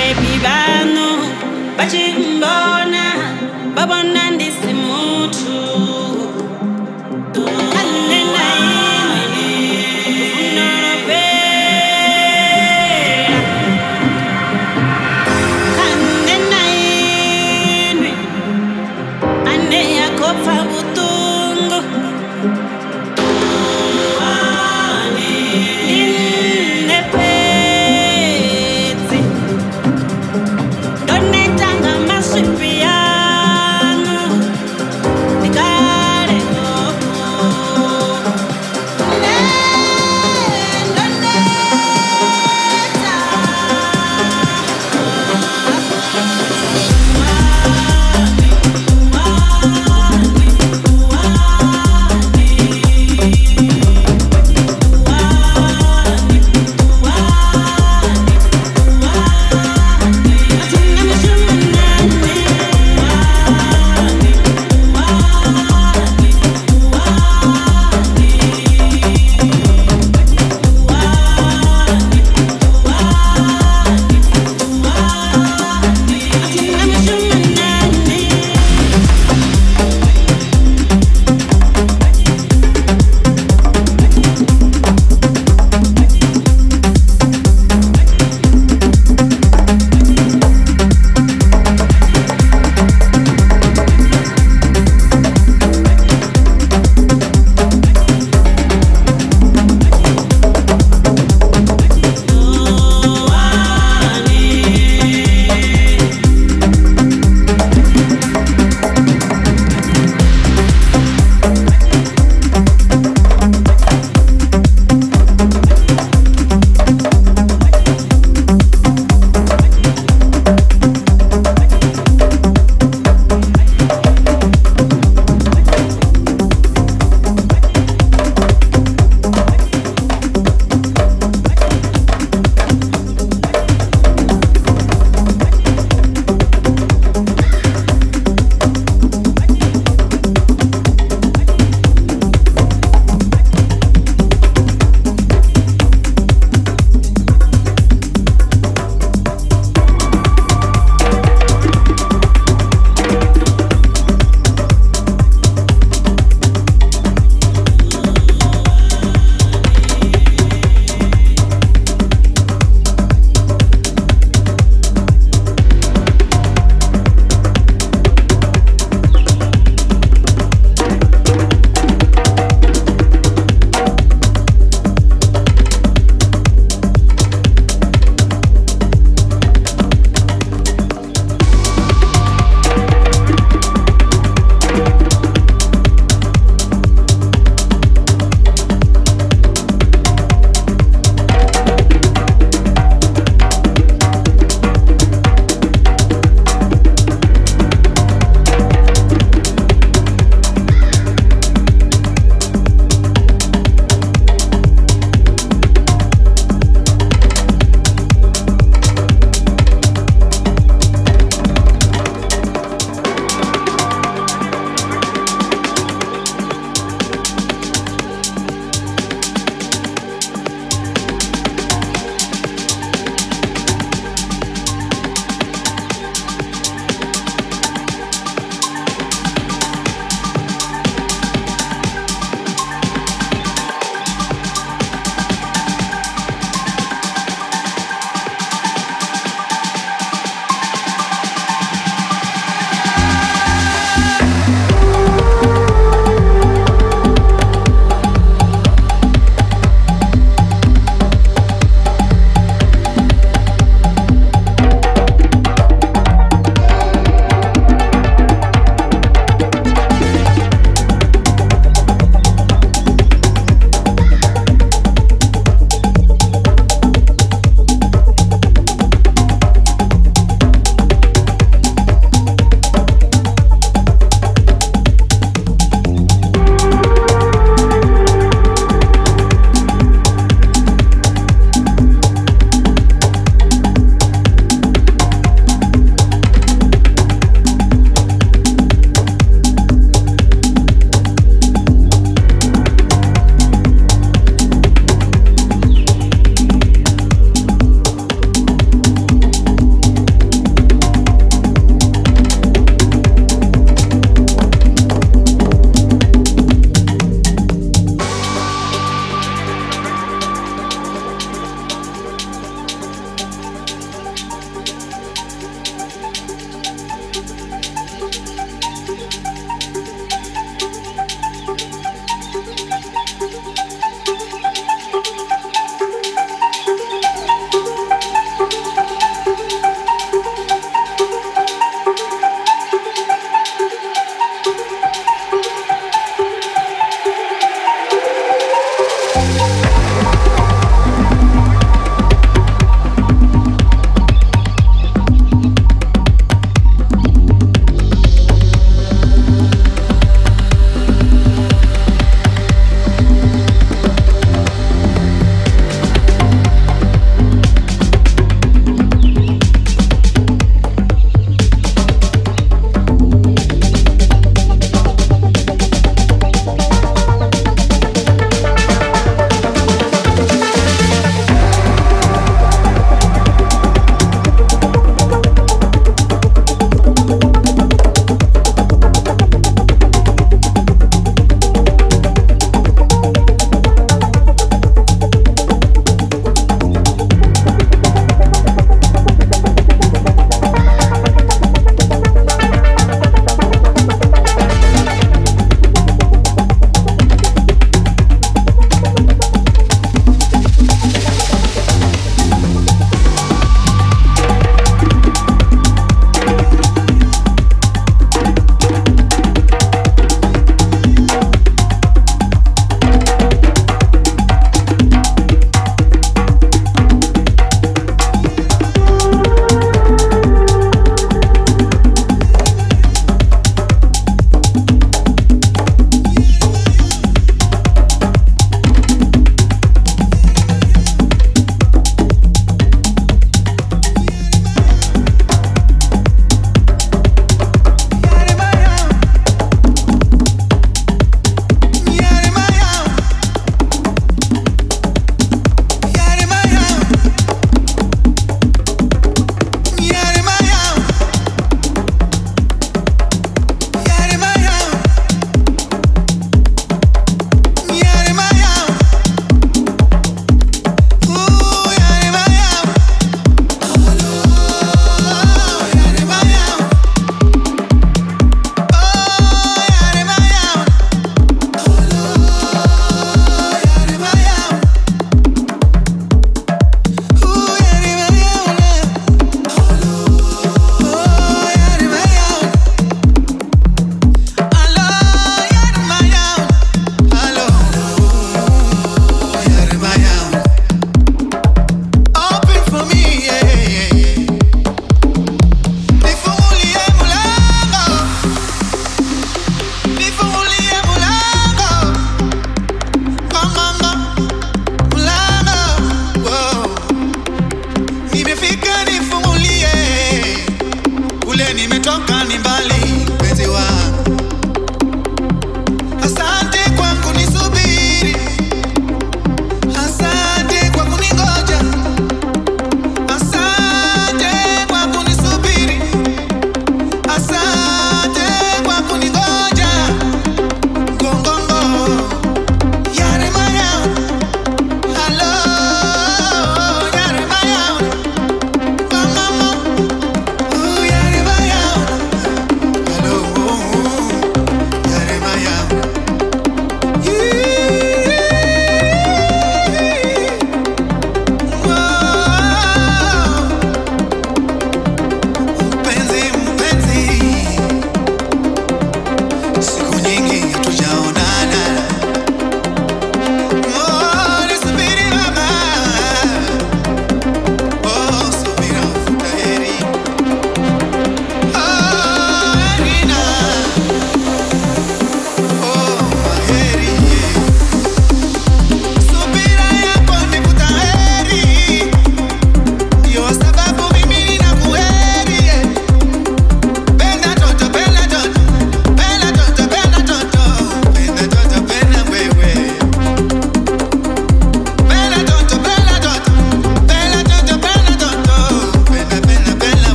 vabebi vanhu vachimbona vavona ndisi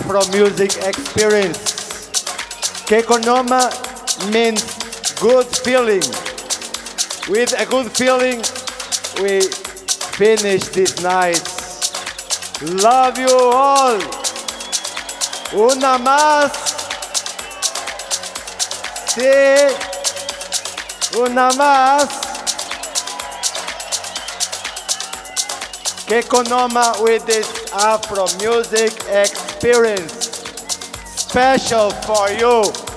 Afro Music Experience. Kekonoma means good feeling. With a good feeling, we finish this night. Love you all. Una más. Sí. Una más. Kekonoma with this Afro music experience. Special for you.